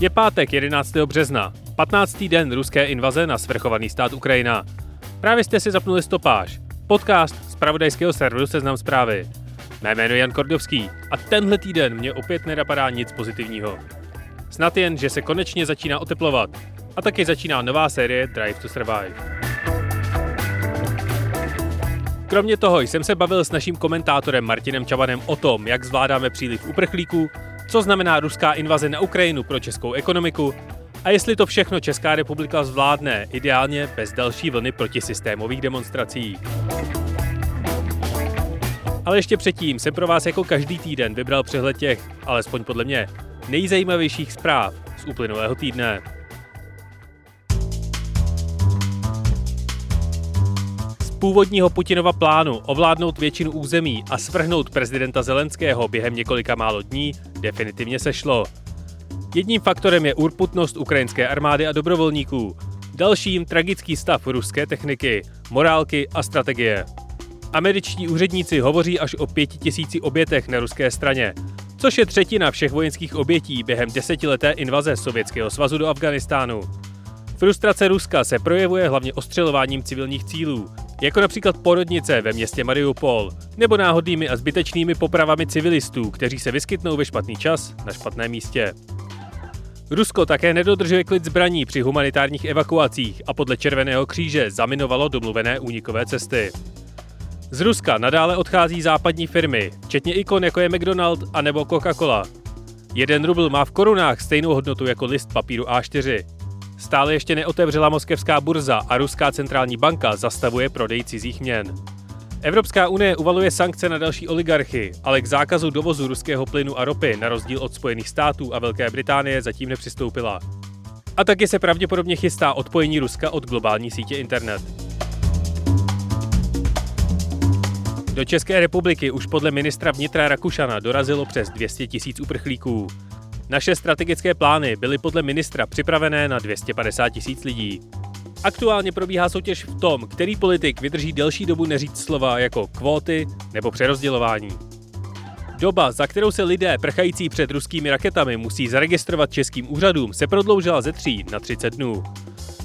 Je pátek 11. března, 15. den ruské invaze na svrchovaný stát Ukrajina. Právě jste si zapnuli stopáž, podcast z pravodajského serveru Seznam zprávy. Mé jméno je Jan Kordovský a tenhle týden mě opět nenapadá nic pozitivního. Snad jen, že se konečně začíná oteplovat a taky začíná nová série Drive to Survive. Kromě toho jsem se bavil s naším komentátorem Martinem Čavanem o tom, jak zvládáme příliv uprchlíků, co znamená ruská invaze na Ukrajinu pro českou ekonomiku a jestli to všechno Česká republika zvládne, ideálně bez další vlny protisystémových demonstrací. Ale ještě předtím jsem pro vás jako každý týden vybral přehled těch, alespoň podle mě, nejzajímavějších zpráv z uplynulého týdne. Původního Putinova plánu ovládnout většinu území a svrhnout prezidenta Zelenského během několika málo dní definitivně sešlo. Jedním faktorem je urputnost ukrajinské armády a dobrovolníků, dalším tragický stav ruské techniky, morálky a strategie. Američtí úředníci hovoří až o pěti tisíci obětech na ruské straně, což je třetina všech vojenských obětí během desetileté invaze Sovětského svazu do Afganistánu. Frustrace Ruska se projevuje hlavně ostřelováním civilních cílů, jako například porodnice ve městě Mariupol, nebo náhodnými a zbytečnými popravami civilistů, kteří se vyskytnou ve špatný čas na špatném místě. Rusko také nedodržuje klid zbraní při humanitárních evakuacích a podle Červeného kříže zaminovalo domluvené únikové cesty. Z Ruska nadále odchází západní firmy, včetně ikon jako je McDonald a nebo Coca-Cola. Jeden rubl má v korunách stejnou hodnotu jako list papíru A4. Stále ještě neotevřela moskevská burza a Ruská centrální banka zastavuje prodej cizích měn. Evropská unie uvaluje sankce na další oligarchy, ale k zákazu dovozu ruského plynu a ropy na rozdíl od Spojených států a Velké Británie zatím nepřistoupila. A taky se pravděpodobně chystá odpojení Ruska od globální sítě internet. Do České republiky už podle ministra vnitra Rakušana dorazilo přes 200 tisíc uprchlíků. Naše strategické plány byly podle ministra připravené na 250 tisíc lidí. Aktuálně probíhá soutěž v tom, který politik vydrží delší dobu neříct slova jako kvóty nebo přerozdělování. Doba, za kterou se lidé prchající před ruskými raketami musí zaregistrovat českým úřadům, se prodloužila ze 3 na 30 dnů.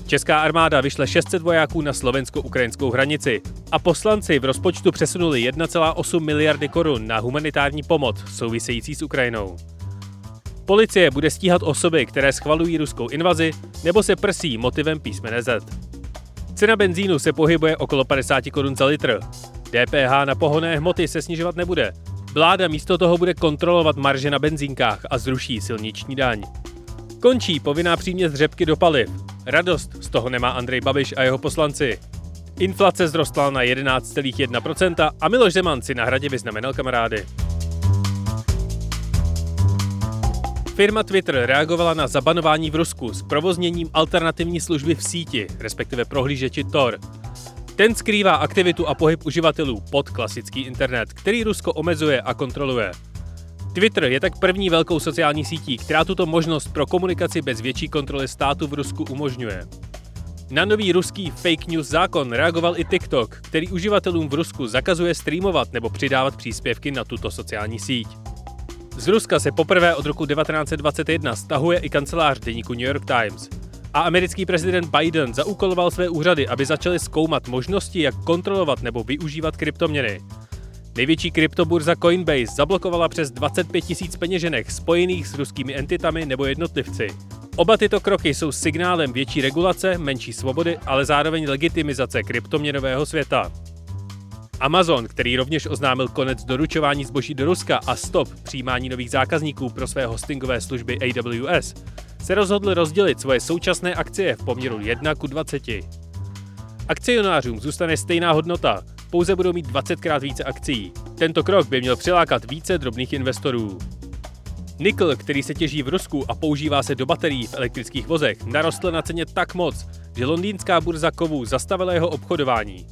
Česká armáda vyšle 600 vojáků na slovensko-ukrajinskou hranici a poslanci v rozpočtu přesunuli 1,8 miliardy korun na humanitární pomoc související s Ukrajinou. Policie bude stíhat osoby, které schvalují ruskou invazi nebo se prsí motivem písmene Z. Cena benzínu se pohybuje okolo 50 korun za litr. DPH na pohonné hmoty se snižovat nebude. Vláda místo toho bude kontrolovat marže na benzínkách a zruší silniční daň. Končí povinná příměst řepky do paliv. Radost z toho nemá Andrej Babiš a jeho poslanci. Inflace zrostla na 11,1% a Miloš Zeman si na hradě vyznamenal kamarády. Firma Twitter reagovala na zabanování v Rusku s provozněním alternativní služby v síti, respektive prohlížeči Tor. Ten skrývá aktivitu a pohyb uživatelů pod klasický internet, který Rusko omezuje a kontroluje. Twitter je tak první velkou sociální sítí, která tuto možnost pro komunikaci bez větší kontroly státu v Rusku umožňuje. Na nový ruský fake news zákon reagoval i TikTok, který uživatelům v Rusku zakazuje streamovat nebo přidávat příspěvky na tuto sociální síť. Z Ruska se poprvé od roku 1921 stahuje i kancelář deníku New York Times. A americký prezident Biden zaúkoloval své úřady, aby začaly zkoumat možnosti, jak kontrolovat nebo využívat kryptoměny. Největší kryptoburza Coinbase zablokovala přes 25 tisíc peněženek spojených s ruskými entitami nebo jednotlivci. Oba tyto kroky jsou signálem větší regulace, menší svobody, ale zároveň legitimizace kryptoměnového světa. Amazon, který rovněž oznámil konec doručování zboží do Ruska a stop přijímání nových zákazníků pro své hostingové služby AWS, se rozhodl rozdělit svoje současné akcie v poměru 1 ku 20. Akcionářům zůstane stejná hodnota, pouze budou mít 20 krát více akcí. Tento krok by měl přilákat více drobných investorů. Nikl, který se těží v Rusku a používá se do baterií v elektrických vozech, narostl na ceně tak moc, že londýnská burza kovů zastavila jeho obchodování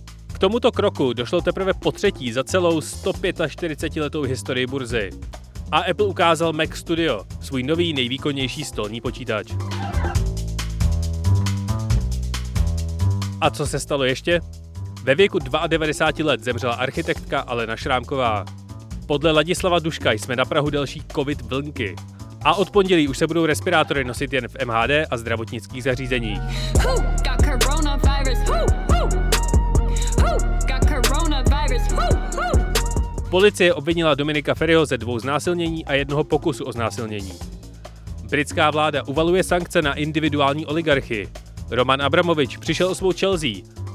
tomuto kroku došlo teprve po třetí za celou 145 letou historii burzy. A Apple ukázal Mac Studio, svůj nový nejvýkonnější stolní počítač. A co se stalo ještě? Ve věku 92 let zemřela architektka Alena Šrámková. Podle Ladislava Duška jsme na Prahu další covid vlnky. A od pondělí už se budou respirátory nosit jen v MHD a zdravotnických zařízeních. Policie obvinila Dominika Ferryho ze dvou znásilnění a jednoho pokusu o znásilnění. Britská vláda uvaluje sankce na individuální oligarchy. Roman Abramovič přišel o svou Chelsea.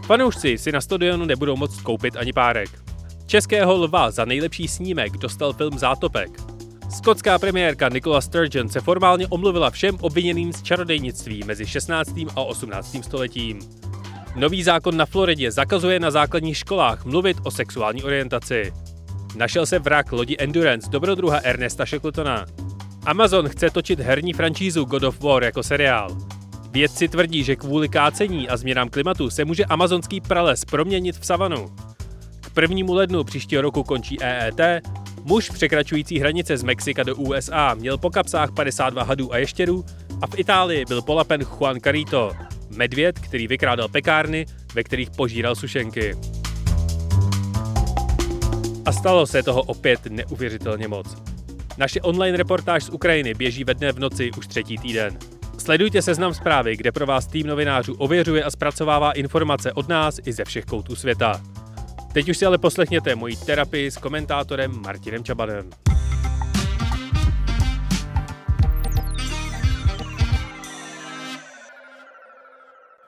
Fanoušci si na stadionu nebudou moct koupit ani párek. Českého lva za nejlepší snímek dostal film Zátopek. Skotská premiérka Nicola Sturgeon se formálně omluvila všem obviněným z čarodejnictví mezi 16. a 18. stoletím. Nový zákon na Floridě zakazuje na základních školách mluvit o sexuální orientaci. Našel se vrak lodi Endurance dobrodruha Ernesta Shackletona. Amazon chce točit herní franšízu God of War jako seriál. Vědci tvrdí, že kvůli kácení a změnám klimatu se může amazonský prales proměnit v savanu. K prvnímu lednu příštího roku končí EET, muž překračující hranice z Mexika do USA měl po kapsách 52 hadů a ještěrů a v Itálii byl polapen Juan Carito, medvěd, který vykrádal pekárny, ve kterých požíral sušenky. A stalo se toho opět neuvěřitelně moc. Naše online reportáž z Ukrajiny běží ve dne v noci už třetí týden. Sledujte seznam zprávy, kde pro vás tým novinářů ověřuje a zpracovává informace od nás i ze všech koutů světa. Teď už si ale poslechněte moji terapii s komentátorem Martinem Čabanem.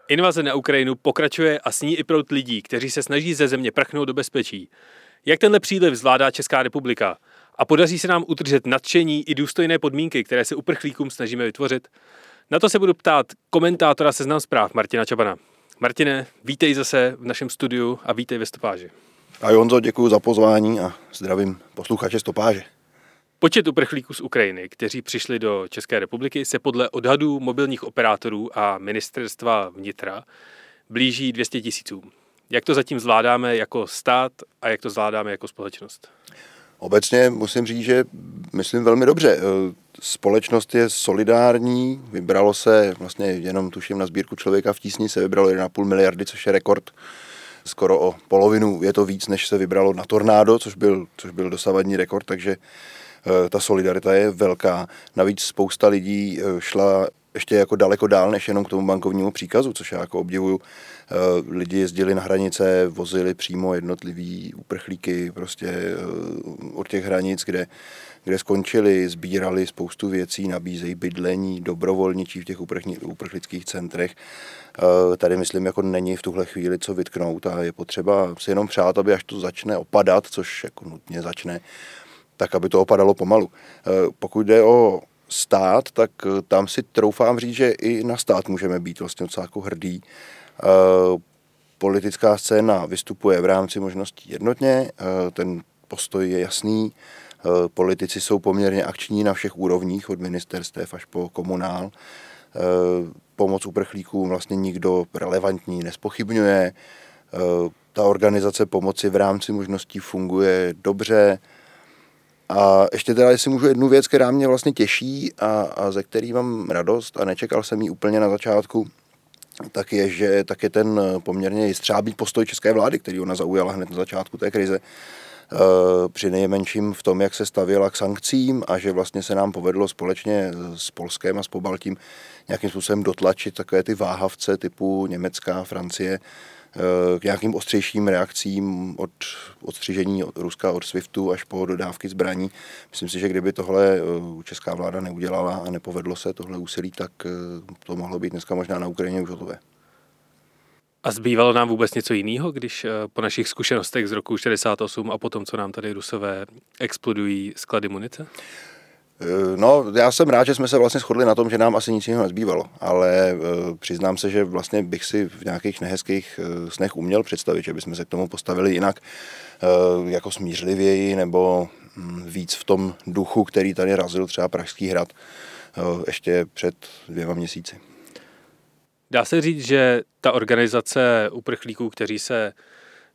Invaze na Ukrajinu pokračuje a s ní i prout lidí, kteří se snaží ze země prchnout do bezpečí. Jak tenhle příliv zvládá Česká republika? A podaří se nám udržet nadšení i důstojné podmínky, které se uprchlíkům snažíme vytvořit? Na to se budu ptát komentátora Seznam zpráv Martina Čabana. Martine, vítej zase v našem studiu a vítej ve stopáži. A Jonzo, děkuji za pozvání a zdravím posluchače stopáže. Počet uprchlíků z Ukrajiny, kteří přišli do České republiky, se podle odhadů mobilních operátorů a ministerstva vnitra blíží 200 tisícům. Jak to zatím zvládáme jako stát a jak to zvládáme jako společnost? Obecně musím říct, že myslím velmi dobře. Společnost je solidární, vybralo se vlastně jenom tuším na sbírku člověka v tísni se vybralo 1,5 miliardy, což je rekord skoro o polovinu, je to víc, než se vybralo na Tornádo, což byl, což byl dosavadní rekord, takže eh, ta solidarita je velká. Navíc spousta lidí eh, šla ještě jako daleko dál, než jenom k tomu bankovnímu příkazu, což já jako obdivuju. Eh, lidi jezdili na hranice, vozili přímo jednotlivý uprchlíky prostě od těch hranic, kde, kde skončili, sbírali spoustu věcí, nabízejí bydlení, dobrovolničí v těch uprchlických centrech. Tady myslím, jako není v tuhle chvíli co vytknout a je potřeba si jenom přát, aby až to začne opadat, což jako nutně začne, tak aby to opadalo pomalu. Pokud jde o stát, tak tam si troufám říct, že i na stát můžeme být vlastně docela jako hrdý. Politická scéna vystupuje v rámci možností jednotně, ten postoj je jasný, politici jsou poměrně akční na všech úrovních, od ministerstev až po komunál pomoc uprchlíkům vlastně nikdo relevantní nespochybňuje. Eh, ta organizace pomoci v rámci možností funguje dobře. A ještě teda, jestli můžu jednu věc, která mě vlastně těší a, a ze který mám radost a nečekal jsem ji úplně na začátku, tak je, že tak je ten poměrně jistřábý postoj české vlády, který ona zaujala hned na začátku té krize, Eh, při nejmenším v tom, jak se stavěla k sankcím a že vlastně se nám povedlo společně s Polskem a s Pobaltím nějakým způsobem dotlačit takové ty váhavce typu Německá, Francie, k nějakým ostřejším reakcím od odstřižení Ruska od SWIFTu až po dodávky zbraní. Myslím si, že kdyby tohle eh, česká vláda neudělala a nepovedlo se tohle úsilí, tak to mohlo být dneska možná na Ukrajině už hotové. A zbývalo nám vůbec něco jiného, když eh, po našich zkušenostech z roku 68 a potom, co nám tady Rusové explodují sklady munice? Eh, no, já jsem rád, že jsme se vlastně shodli na tom, že nám asi nic jiného nezbývalo, ale uh, přiznám se, že vlastně bych si v nějakých nehezkých uh, snech uměl představit, že bychom se k tomu postavili jinak, uh, jako smířlivěji nebo um, víc v tom duchu, který tady razil třeba Pražský hrad ještě před dvěma měsíci. Dá se říct, že ta organizace uprchlíků, kteří se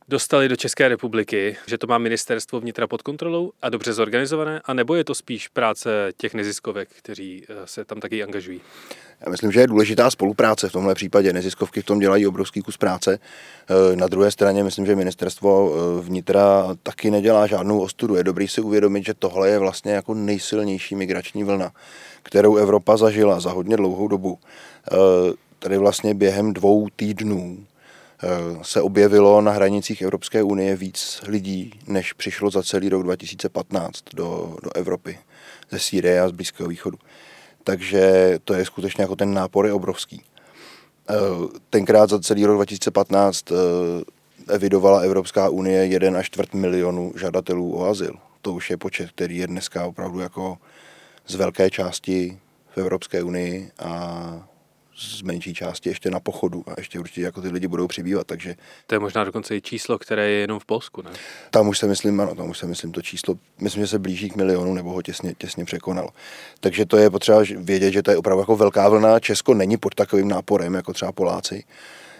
dostali do České republiky, že to má ministerstvo vnitra pod kontrolou a dobře zorganizované, a nebo je to spíš práce těch neziskovek, kteří eh, se tam taky angažují? Já myslím, že je důležitá spolupráce v tomhle případě. Neziskovky v tom dělají obrovský kus práce. Eh, na druhé straně myslím, že ministerstvo eh, vnitra taky nedělá žádnou ostudu. Je dobrý si uvědomit, že tohle je vlastně jako nejsilnější migrační vlna, kterou Evropa zažila za hodně dlouhou dobu. Tady vlastně během dvou týdnů se objevilo na hranicích Evropské unie víc lidí, než přišlo za celý rok 2015 do, do Evropy, ze Sýrie a z Blízkého východu. Takže to je skutečně jako ten nápor je obrovský. Eh, tenkrát za celý rok 2015 eh, evidovala Evropská unie 1 až čtvrt milionu žadatelů o azyl. To už je počet, který je dneska opravdu jako z velké části v Evropské unii a z menší části ještě na pochodu a ještě určitě jako ty lidi budou přibývat, takže... To je možná dokonce i číslo, které je jenom v Polsku, ne? Tam už se myslím, ano, tam už se myslím to číslo, myslím, že se blíží k milionu nebo ho těsně, těsně překonalo. Takže to je potřeba vědět, že to je opravdu jako velká vlna. Česko není pod takovým náporem, jako třeba Poláci.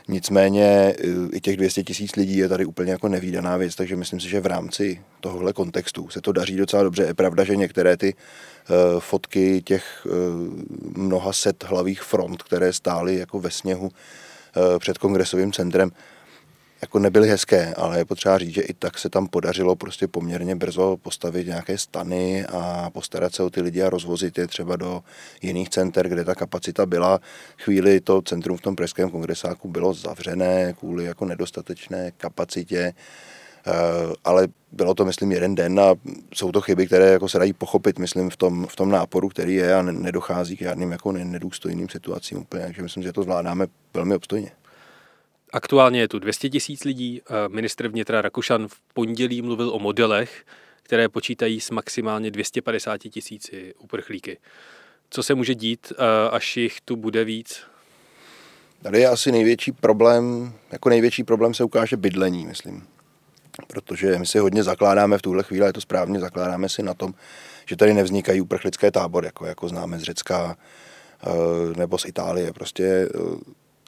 Nicméně eh, i těch 200 tisíc lidí je tady úplně jako nevýdaná věc, takže myslím si, že v rámci tohohle kontextu se to daří docela dobře. Je pravda, že některé ty uh, fotky těch uh, mnoha set hlavých front, které stály jako ve sněhu před kongresovým centrem, jako nebyly hezké, ale je potřeba říct, že i tak se tam podařilo prostě poměrně brzo postavit nějaké stany a postarat se o ty lidi a rozvozit je třeba do jiných center, kde ta kapacita byla. Chvíli to centrum v tom pražském kongresáku bylo zavřené kvůli jako nedostatečné kapacitě, eh, ale bylo to, myslím, jeden den a jsou to chyby, které jako se dají pochopit, myslím, v tom, v tom náporu, který je a nedochází k žádným jako nedůstojným situacím úplně, takže myslím, že to zvládáme velmi obstojně. Aktuálně je tu 200 tisíc lidí. Ministr vnitra Rakušan v pondělí mluvil o modelech, které počítají s maximálně 250 tisíci uprchlíky. Co se může dít, až jich tu bude víc? Tady je asi největší problém, jako největší problém se ukáže bydlení, myslím. Protože my si hodně zakládáme v tuhle chvíli, je to správně, zakládáme si na tom, že tady nevznikají uprchlické tábory, jako, jako známe z Řecka nebo z Itálie. Prostě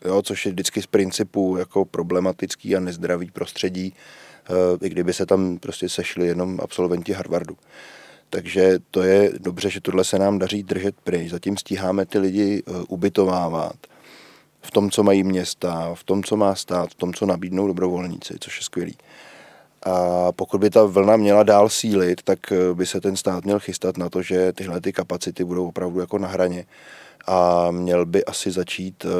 jo, což je vždycky z principu jako problematický a nezdravý prostředí, eh, i kdyby se tam prostě sešli jenom absolventi Harvardu. Takže to je dobře, že tohle se nám daří držet pryč. Zatím stíháme ty lidi eh, ubytovávat v tom, co mají města, v tom, co má stát, v tom, co nabídnou dobrovolníci, což je skvělý. A pokud by ta vlna měla dál sílit, tak eh, by se ten stát měl chystat na to, že tyhle ty kapacity budou opravdu jako na hraně a měl by asi začít uh,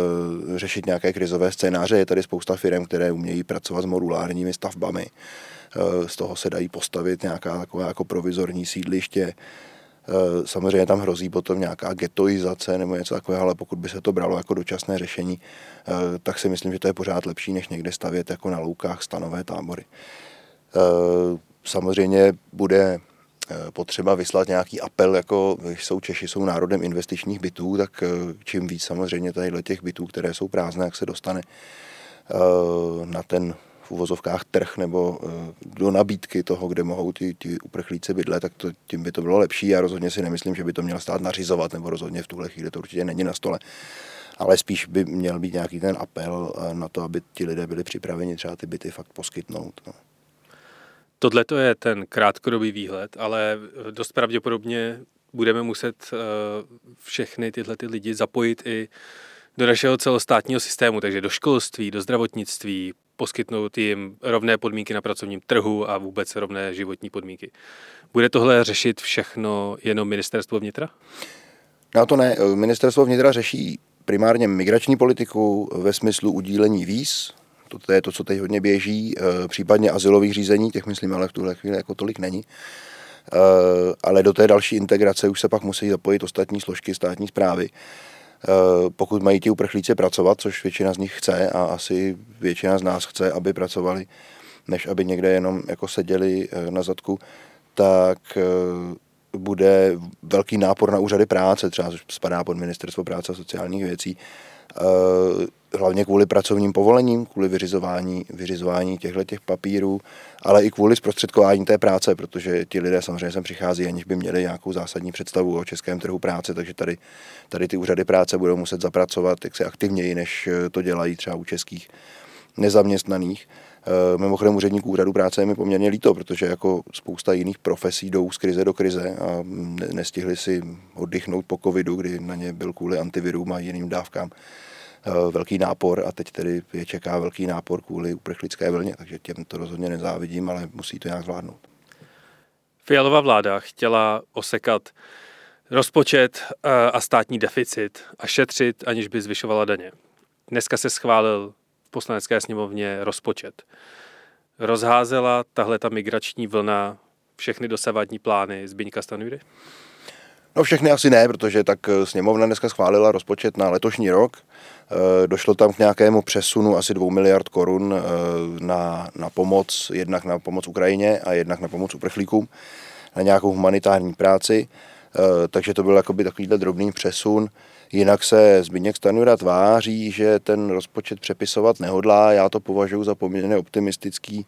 řešit nějaké krizové scénáře. Je tady spousta firm, které umějí pracovat s modulárními stavbami. Uh, z toho se dají postavit nějaká taková jako provizorní sídliště. Samozřejmě tam hrozí potom nějaká getoizace nebo něco takového, ale pokud by se to bralo jako dočasné řešení, tak si myslím, že to je pořád lepší, než někde stavět jako na loukách stanové tábory. Samozřejmě bude Eh, potřeba vyslat nějaký apel, jako když jsou Češi, jsou národem investičních bytů, tak eh, čím víc samozřejmě tadyhle těch bytů, které jsou prázdné, jak se dostane eh, na ten v uvozovkách trh nebo do nabídky toho, kde mohou ty, ty uprchlíci bydlet, tak to, tím by to bylo lepší. Já rozhodně si nemyslím, že by to měl stát nařizovat, nebo rozhodně v tuhle chvíli to určitě není na stole. Ale spíš by měl být nějaký ten apel na to, aby ti lidé byli připraveni třeba ty byty fakt poskytnout. No. Tohle to je ten krátkodobý výhled, ale dost pravděpodobně budeme muset eh, všechny tyhle ty lidi zapojit i do našeho celostátního systému, takže do školství, do zdravotnictví, poskytnout jim rovné podmínky na pracovním trhu a vůbec rovné životní podmínky. Bude tohle řešit všechno jenom ministerstvo vnitra? No to ne. Ministerstvo vnitra řeší primárně migrační politiku ve smyslu udílení víz, to je to, co teď hodně běží, eh, případně asilových řízení, těch myslím, ale v tuhle chvíli jako tolik není. Eh, ale do té další integrace už se pak musí zapojit ostatní složky státní zprávy. Eh, pokud mají ti uprchlíci pracovat, což většina z nich chce a asi většina z nás chce, aby pracovali, než aby někde jenom jako seděli na zadku, tak bude velký nápor na úřady práce, třeba spadá pod ministerstvo práce a sociálních věcí, hlavně kvůli pracovním povolením, kvůli vyřizování, vyřizování těchto těch papírů, ale i kvůli zprostředkování té práce, protože ti lidé samozřejmě sem přichází, aniž by měli nějakou zásadní představu o českém trhu práce, takže tady, tady ty úřady práce budou muset zapracovat jak se aktivněji, než to dělají třeba u českých nezaměstnaných. Eh, mimochodem úředníků úřadu práce je mi poměrně líto, protože jako spousta jiných profesí jdou z krize do krize a nestihli si oddychnout po covidu, kdy na ně byl kvůli antivirům a jiným dávkám eh, velký nápor a teď tedy je čeká velký nápor kvůli uprchlické vlně, takže těm to rozhodně nezávidím, ale musí to nějak zvládnout. Fialová vláda chtěla osekat rozpočet eh, a státní deficit a šetřit, aniž by zvyšovala daně. Dneska se schválil v poslanecké sněmovně rozpočet. Rozházela tahle ta migrační vlna všechny dosavadní plány Zbyňka Stanjury? No všechny asi ne, protože tak eh, sněmovna dneska schválila rozpočet na letošní rok. Eh, došlo tam k nějakému přesunu asi 2 miliard korun na, na pomoc, jednak na pomoc Ukrajině a jednak na pomoc uprchlíkům, na nějakou humanitární práci. Eh, takže to byl takovýhle drobný přesun. Jinak se Zbigněk Stanjura tváří, že ten rozpočet přepisovat nehodlá. Já to považuji za poměrně optimistický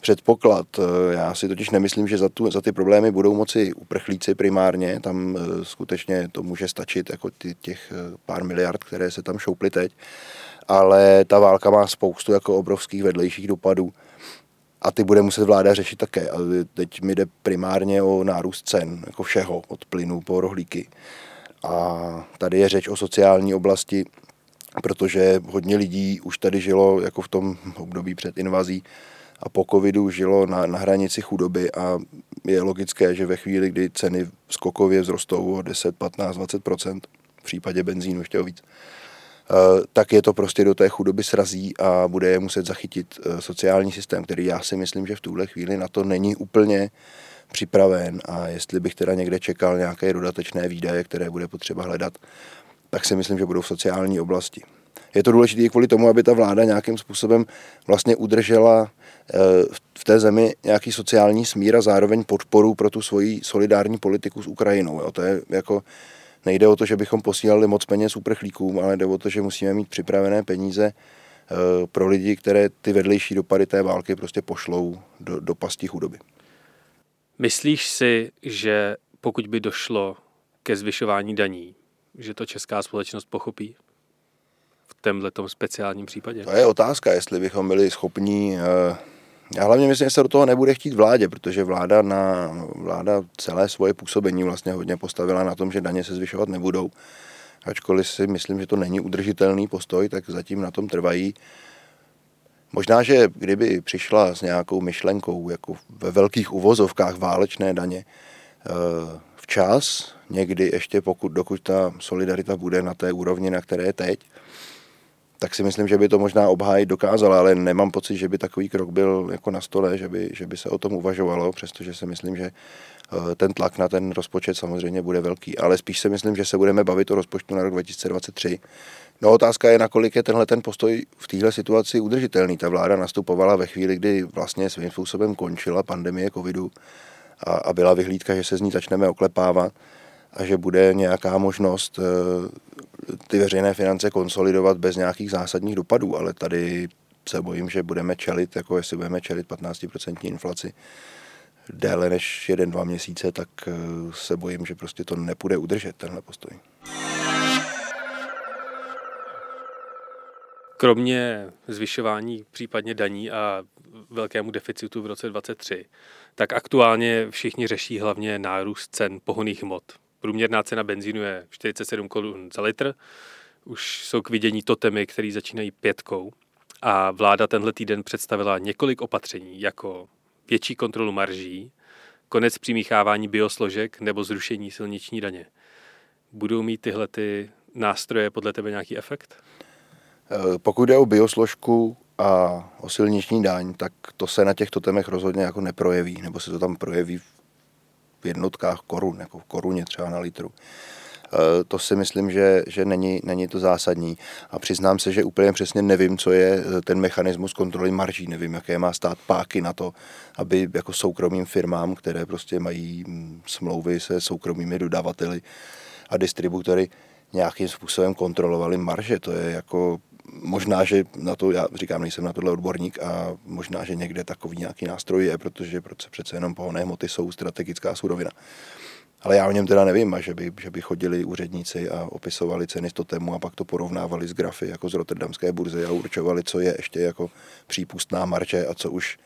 předpoklad. Eh, já si totiž nemyslím, že za, tu, za ty problémy budou moci uprchlíci primárně. Tam eh, skutečně to může stačit, jako ty, těch pár miliard, které se tam šouply teď. Ale ta válka má spoustu jako obrovských vedlejších dopadů a ty bude muset vláda řešit také. A teď mi jde primárně o nárůst cen, jako všeho, od plynu po rohlíky. A tady je řeč o sociální oblasti, protože hodně lidí už tady žilo jako v tom období před invazí a po covidu žilo na, na hranici chudoby a je logické, že ve chvíli, kdy ceny skokově vzrostou o 10, 15, 20% v případě benzínu ještě o víc, Eh, tak je to prostě do té chudoby srazí a bude je muset zachytit eh, sociální systém, který já si myslím, že v tuhle chvíli na to není úplně připraven a jestli bych teda někde čekal nějaké dodatečné výdaje, které bude potřeba hledat, tak si myslím, že budou v sociální oblasti. Je to důležité kvůli tomu, aby ta vláda nějakým způsobem vlastně udržela eh, v té zemi nějaký sociální smír a zároveň podporu pro tu svoji solidární politiku s Ukrajinou. Jo. To je jako nejde o to, že bychom posílali moc peněz uprchlíkům, ale jde o to, že musíme mít připravené peníze eh, pro lidi, které ty vedlejší dopady té války prostě pošlou do, do pasti chudoby. Myslíš si, že pokud by došlo ke zvyšování daní, že to česká společnost pochopí v tomhle speciálním případě? To je otázka, jestli bychom byli schopní uh, já hlavně myslím, že se do toho nebude chtít vládě, protože vláda, na, vláda celé svoje působení vlastně hodně postavila na tom, že daně se zvyšovat nebudou. Ačkoliv si myslím, že to není udržitelný postoj, tak zatím na tom trvají. Možná, že kdyby přišla s nějakou myšlenkou, jako ve velkých uvozovkách válečné daně, eh, včas, někdy ještě pokud, dokud ta solidarita bude na té úrovni, na které je teď, tak si myslím, že by to možná obhájit dokázala, ale nemám pocit, že by takový krok byl jako na stole, že by, že by se o tom uvažovalo, přestože si myslím, že eh, ten tlak na ten rozpočet samozřejmě bude velký. Ale spíš si myslím, že se budeme bavit o rozpočtu na rok 2023. No otázka je, nakolik je tenhle ten postoj v téhle situaci udržitelný. Ta vláda nastupovala ve chvíli, kdy vlastně svým způsobem končila pandemie covidu a, a byla vyhlídka, že se z ní začneme oklepávat a že bude nějaká možnost eh, ty veřejné finance konsolidovat bez nějakých zásadních dopadů, ale tady se bojím, že budeme čelit, jako jestli budeme čelit 15% inflaci déle než jeden, dva měsíce, tak eh, se bojím, že prostě to nepůjde udržet, tenhle postoj. Kromě zvyšování případně daní a velkému deficitu v roce 2023, tak aktuálně všichni řeší hlavně nárůst cen pohoných hmot. Průměrná cena benzínu je 47 korun za litr. Už jsou k vidění totemy, které začínají pětkou. A vláda tenhle týden představila několik opatření, jako větší kontrolu marží, konec přimíchávání biosložek nebo zrušení silniční daně. Budou mít tyhle ty nástroje podle tebe nějaký efekt? Eh, pokud jde o biosložku a o silniční daň, tak to se na těchto temech rozhodně jako neprojeví, nebo se to tam projeví v jednotkách korun, jako v koruně třeba na litru. E, to si myslím, že, že není, není to zásadní. A přiznám se, že úplně přesně nevím, co je e, ten mechanismus kontroly marží. Nevím, jaké má stát páky na to, aby jako soukromým firmám, které prostě mají mm, smlouvy se soukromými dodavateli a distributory, nějakým způsobem kontrolovali marže. To je jako možná, že na to, já říkám, nejsem na tohle odborník a možná, že někde takový nějaký nástroj je, protože přece jenom pohonné hmoty jsou strategická surovina. Ale já o něm teda nevím, a že by, že by chodili úředníci a opisovali ceny z totemu a pak to porovnávali s grafy jako z Rotterdamské burzy a určovali, co je ještě jako přípustná marže a co už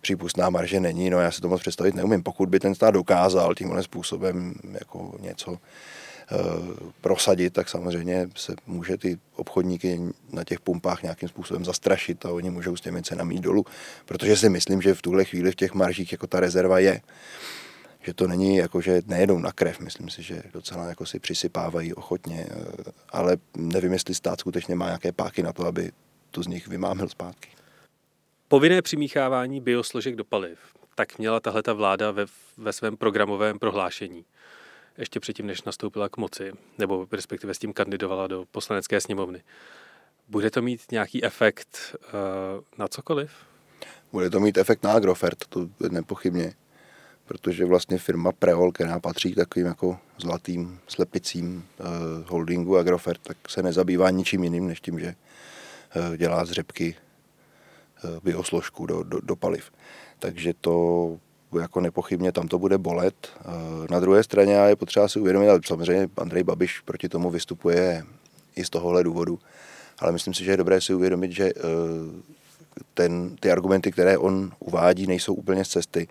přípustná marže není. No já si to moc představit neumím. Pokud by ten stát dokázal tímhle způsobem jako něco prosadit, tak samozřejmě se může ty obchodníky na těch pumpách nějakým způsobem zastrašit a oni můžou s těmi cenami jít dolů, protože si myslím, že v tuhle chvíli v těch maržích jako ta rezerva je že to není jako, že nejedou na krev, myslím si, že docela jako si přisypávají ochotně, eh, ale nevím, jestli stát skutečně má nějaké páky na to, aby to z nich vymámil zpátky. Povinné přimíchávání biosložek do paliv, tak měla tahle ta vláda ve, ve svém programovém prohlášení. Ještě předtím, než nastoupila k moci, nebo respektive s tím kandidovala do poslanecké sněmovny. Bude to mít nějaký efekt uh, na cokoliv? Bude to mít efekt na Agrofert, to nepochybně protože vlastně firma Preol, která patří k takovým jako zlatým slepicím uh, holdingu Agrofert, tak se nezabývá ničím jiným, než tím, že uh, dělá z řepky uh, biosložku do, do, do paliv. Takže to jako nepochybně tam to bude bolet. Uh, na druhé straně je potřeba si uvědomit, ale samozřejmě Andrej Babiš proti tomu vystupuje i z tohohle důvodu, ale myslím si, že je dobré si uvědomit, že uh, ten, ty argumenty, které on uvádí, nejsou úplně z cesty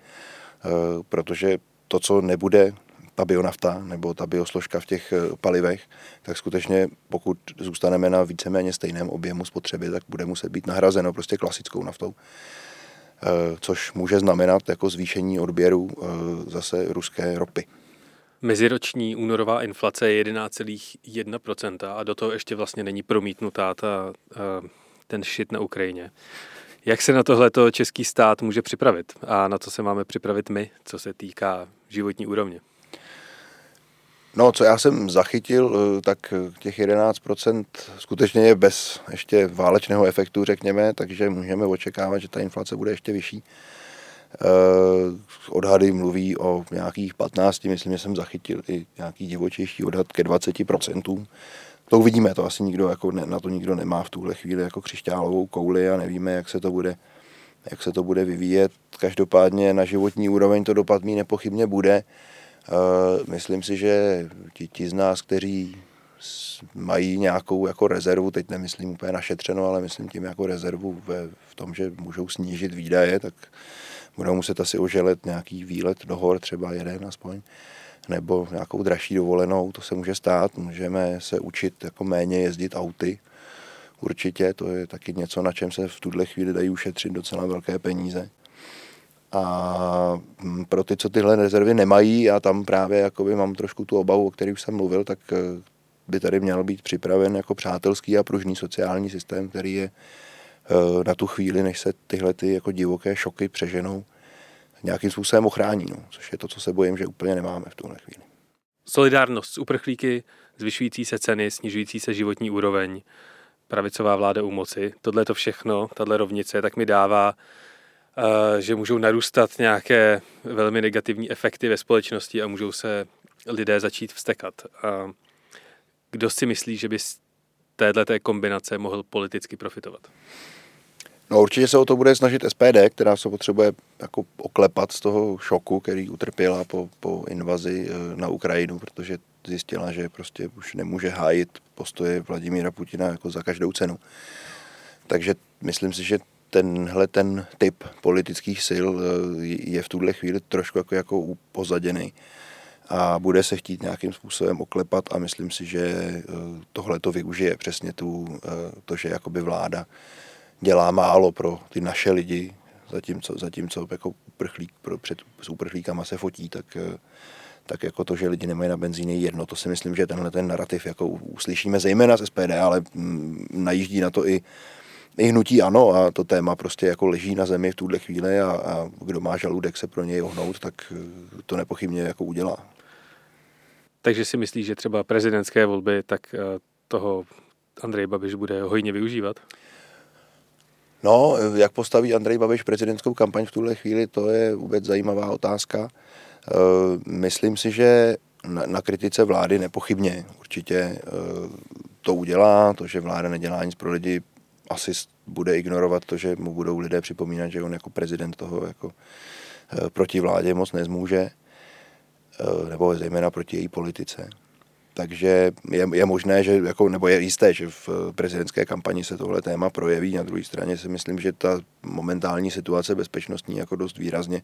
Eh, protože to, co nebude ta bionafta nebo ta biosložka v těch eh, palivech, tak skutečně pokud zůstaneme na víceméně stejném objemu spotřeby, tak bude muset být nahrazeno prostě klasickou naftou. Eh, což může znamenat jako zvýšení odběru zase ruské ropy. Meziroční únorová inflace je 11,1% a do toho ještě vlastně není promítnutá ta, ten šit na Ukrajině. Jak se na tohleto český stát může připravit a na co se máme připravit my, co se týká životní úrovně? No, co já jsem zachytil, eh, tak těch 11% skutečně je bez ještě válečného efektu, řekněme, takže můžeme očekávat, že ta inflace bude ještě vyšší. Eh, odhady mluví o nějakých 15, myslím, že jsem zachytil i nějaký divočejší odhad ke 20% to uvidíme, to asi nikdo, jako ne, na to nikdo nemá v tuhle chvíli jako křišťálovou kouli a nevíme, jak se to bude, jak se to bude vyvíjet. Každopádně na životní úroveň to dopad mý nepochybně bude. Uh, myslím si, že ti, ti z nás, kteří mají nějakou jako rezervu, teď nemyslím úplně našetřeno, ale myslím tím jako rezervu ve, v tom, že můžou snížit výdaje, tak budou muset asi oželet nějaký výlet do hor, třeba jeden aspoň. Nebo nějakou dražší dovolenou, to se může stát. Můžeme se učit jako méně jezdit auty, určitě, to je taky něco, na čem se v tuhle chvíli dají ušetřit docela velké peníze. A mm, pro ty, co tyhle rezervy nemají, a tam právě jakoby mám trošku tu obavu, o které už jsem mluvil, tak eh, by tady měl být připraven jako přátelský a pružný sociální systém, který je eh, na tu chvíli, než se tyhle ty jako divoké šoky přeženou, nějakým způsobem ochrání, no, což je to, co se bojím, že úplně nemáme v tuhle chvíli. Solidárnost s uprchlíky, zvyšující se ceny, snižující se životní úroveň, pravicová vláda u moci, tohle to všechno, tahle rovnice, tak mi dává, že můžou narůstat nějaké velmi negativní efekty ve společnosti a můžou se lidé začít vstekat. Kdo si myslí, že by z této kombinace mohl politicky profitovat? No určitě se o to bude snažit SPD, která se potřebuje jako oklepat z toho šoku, který utrpěla po, po invazi eh, na Ukrajinu, protože zjistila, že prostě už nemůže hájit postoje Vladimíra Putina jako za každou cenu. Takže myslím si, že tenhle ten typ politických sil eh, je v tuhle chvíli trošku jako, jako upozaděný a bude se chtít nějakým způsobem oklepat a myslím si, že eh, tohle to využije přesně tu, to, že jakoby vláda dělá málo pro ty naše lidi, zatímco, zatímco jako uprchlík, pro, před s uprchlíkama se fotí, tak, eh, tak jako to, že lidi nemají na benzíny jedno, to si myslím, že tenhle ten narrativ jako uslyšíme zejména z SPD, ale mm, najíždí na to i, i hnutí ano a to téma prostě jako leží na zemi v tuhle chvíli a, a kdo má žaludek se pro něj ohnout, tak eh, to nepochybně jako udělá. Takže si myslíš, že třeba prezidentské volby, tak eh, toho Andrej Babiš bude hojně využívat? No, jak postaví Andrej Babiš prezidentskou kampaň v tuhle chvíli, to je vůbec zajímavá otázka. Eh, myslím si, že na kritice vlády nepochybně určitě eh, to udělá, to, že vláda nedělá nic pro lidi, asi bude ignorovat to, že mu budou lidé připomínat, že on jako prezident toho jako eh, proti vládě moc nezmůže. nebo zejména proti její politice. Takže je, je možné, že jako, nebo je jisté, že v prezidentské kampani se tohle téma projeví. Na druhé straně si myslím, že ta momentální situace bezpečnostní jako dost výrazně uh,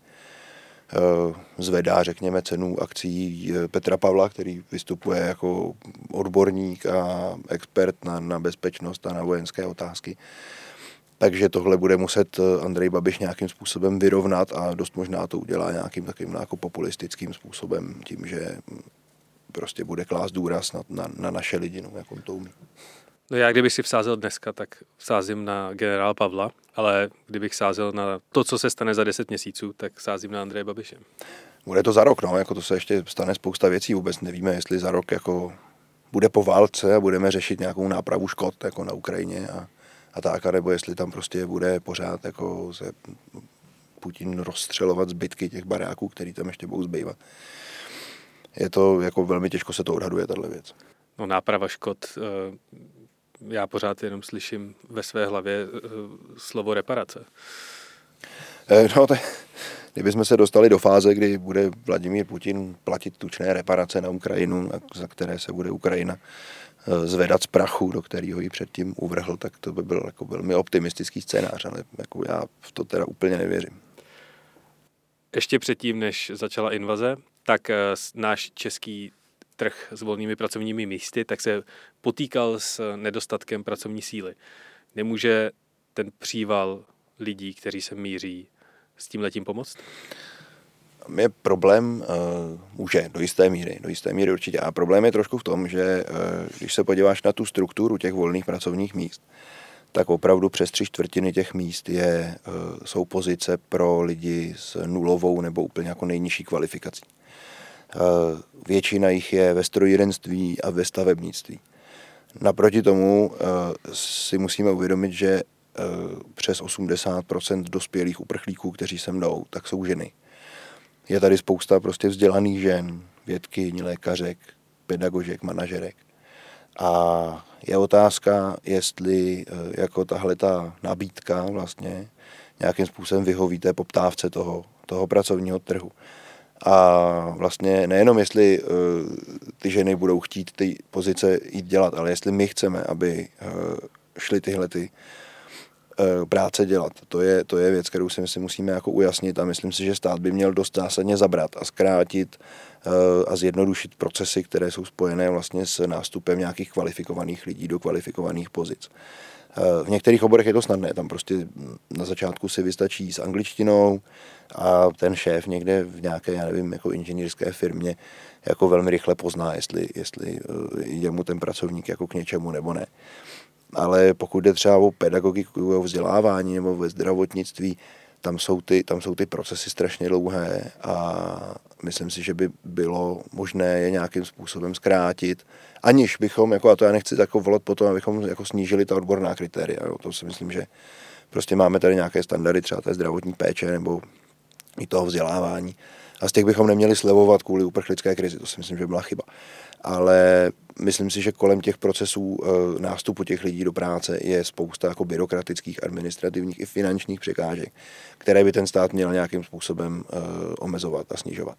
zvedá, řekněme, cenu akcí eh, Petra Pavla, který vystupuje jako odborník a expert na, na bezpečnost a na vojenské otázky. Takže tohle bude muset eh, Andrej Babiš nějakým způsobem vyrovnat a dost možná to udělá nějakým takovým jako populistickým způsobem, tím, že prostě bude klást důraz na, na, na naše lidi, no, jak on to umí. No já kdybych si vsázel dneska, tak vsázím na generál Pavla, ale kdybych sázel na to, co se stane za 10 měsíců, tak sázím na Andreje Babiše. Bude to za rok, no, jako to se ještě stane spousta věcí, vůbec nevíme, jestli za rok jako bude po válce a budeme řešit nějakou nápravu škod jako na Ukrajině a, a tak, nebo jestli tam prostě bude pořád jako se Putin rozstřelovat zbytky těch baráků, který tam ještě budou zbývat je to jako velmi těžko se to odhaduje, tahle věc. No náprava škod, eh, já pořád jenom slyším ve své hlavě eh, slovo reparace. Eh, no, to, kdybychom se dostali do fáze, kdy bude Vladimír Putin platit tučné reparace na Ukrajinu, za které se bude Ukrajina zvedat z prachu, do kterého ji předtím uvrhl, tak to by byl jako velmi optimistický scénář, ale jako já v to teda úplně nevěřím. Ještě předtím, než začala invaze, tak eh, náš český trh s volnými pracovními místy, tak se potýkal s nedostatkem pracovní síly. Nemůže ten příval lidí, kteří se míří, s tím letím pomoct? Je problém, uh, může, do jisté míry, do jisté míry určitě. A problém je trošku v tom, že uh, když se podíváš na tu strukturu těch volných pracovních míst, tak opravdu přes tři čtvrtiny těch míst je, uh, jsou pozice pro lidi s nulovou nebo úplně jako nejnižší kvalifikací. Eh, většina jich je ve strojírenství a ve stavebnictví. Naproti tomu eh, si musíme uvědomit, že eh, přes 80% dospělých uprchlíků, kteří sem jdou, tak jsou ženy. Je tady spousta prostě vzdělaných žen, vědky, lékařek, pedagožek, manažerek. A je otázka, jestli jako tahle ta nabídka vlastně nějakým způsobem vyhoví té poptávce toho, toho pracovního trhu. A vlastně nejenom jestli uh, ty ženy budou chtít ty pozice jít dělat, ale jestli my chceme, aby uh, šly tyhle ty uh, práce dělat. To je, to je věc, kterou si myslím musíme jako ujasnit a myslím si, že stát by měl dost zásadně zabrat a zkrátit a zjednodušit procesy, které jsou spojené vlastně s nástupem nějakých kvalifikovaných lidí do kvalifikovaných pozic. V některých oborech je to snadné, tam prostě na začátku si vystačí s angličtinou, a ten šéf někde v nějaké, já nevím, jako inženýrské firmě jako velmi rychle pozná, jestli, jestli eh, je mu ten pracovník jako k něčemu nebo ne. Ale pokud jde třeba o pedagogiku, o vzdělávání nebo ve zdravotnictví, tam jsou, ty, tam jsou ty procesy strašně dlouhé a myslím si, že by bylo možné je nějakým způsobem zkrátit, aniž bychom, jako, a to já nechci jako volat potom, abychom jako snížili ta odborná kritéria. Jo. To si myslím, že prostě máme tady nějaké standardy třeba té zdravotní péče nebo i toho vzdělávání. A z těch bychom neměli slevovat kvůli uprchlické krizi, to si myslím, že byla chyba. Ale myslím si, že kolem těch procesů e, nástupu těch lidí do práce je spousta jako byrokratických, administrativních i finančních překážek, které by ten stát měl nějakým způsobem e, omezovat a snižovat.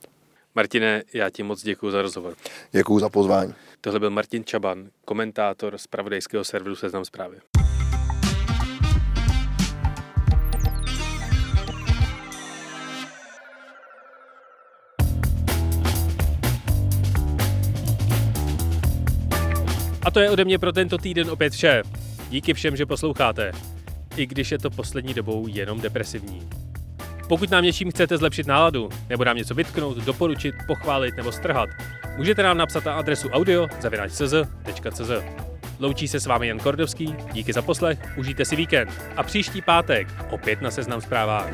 Martine, já ti moc děkuji za rozhovor. Děkuji za pozvání. Tohle byl Martin Čaban, komentátor z pravodejského serveru Seznam zprávy. A to je ode mě pro tento týden opět vše. Díky všem, že posloucháte. I když je to poslední dobou jenom depresivní. Pokud nám něčím chcete zlepšit náladu, nebo nám něco vytknout, doporučit, pochválit nebo strhat, můžete nám napsat na adresu audio.cz.cz. Loučí se s vámi Jan Kordovský, díky za poslech, užijte si víkend a příští pátek opět na Seznam zprávách.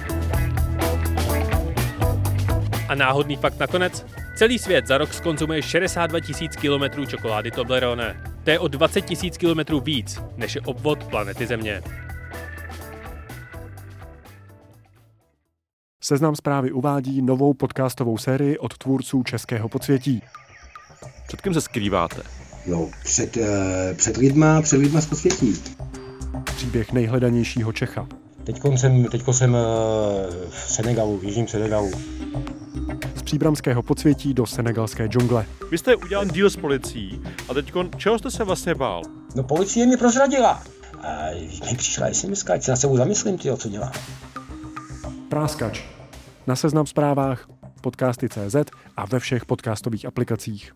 A náhodný fakt nakonec, celý svět za rok skonzumuje 62 000 km čokolády Toblerone. To je o 20 000 kilometrů víc, než je obvod planety Země. Seznam zprávy uvádí novou podcastovou sérii od tvůrců Českého podsvětí. Před kým se skrýváte? No, před, uh, před lidma, před lidma z podsvětí. Příběh nejhledanějšího Čecha. Teďko jsem, teďko jsem uh, v Senegalu, v jižním Senegalu příbramského podsvětí do senegalské džungle. Vy jste udělal díl s policií a teď čeho jste se vlastně bál? No policie mě prozradila. A mi přišla SMS, ať se na sebou zamyslím, tyjo, co dělám. Práskač. Na seznam zprávách, podcasty.cz a ve všech podcastových aplikacích.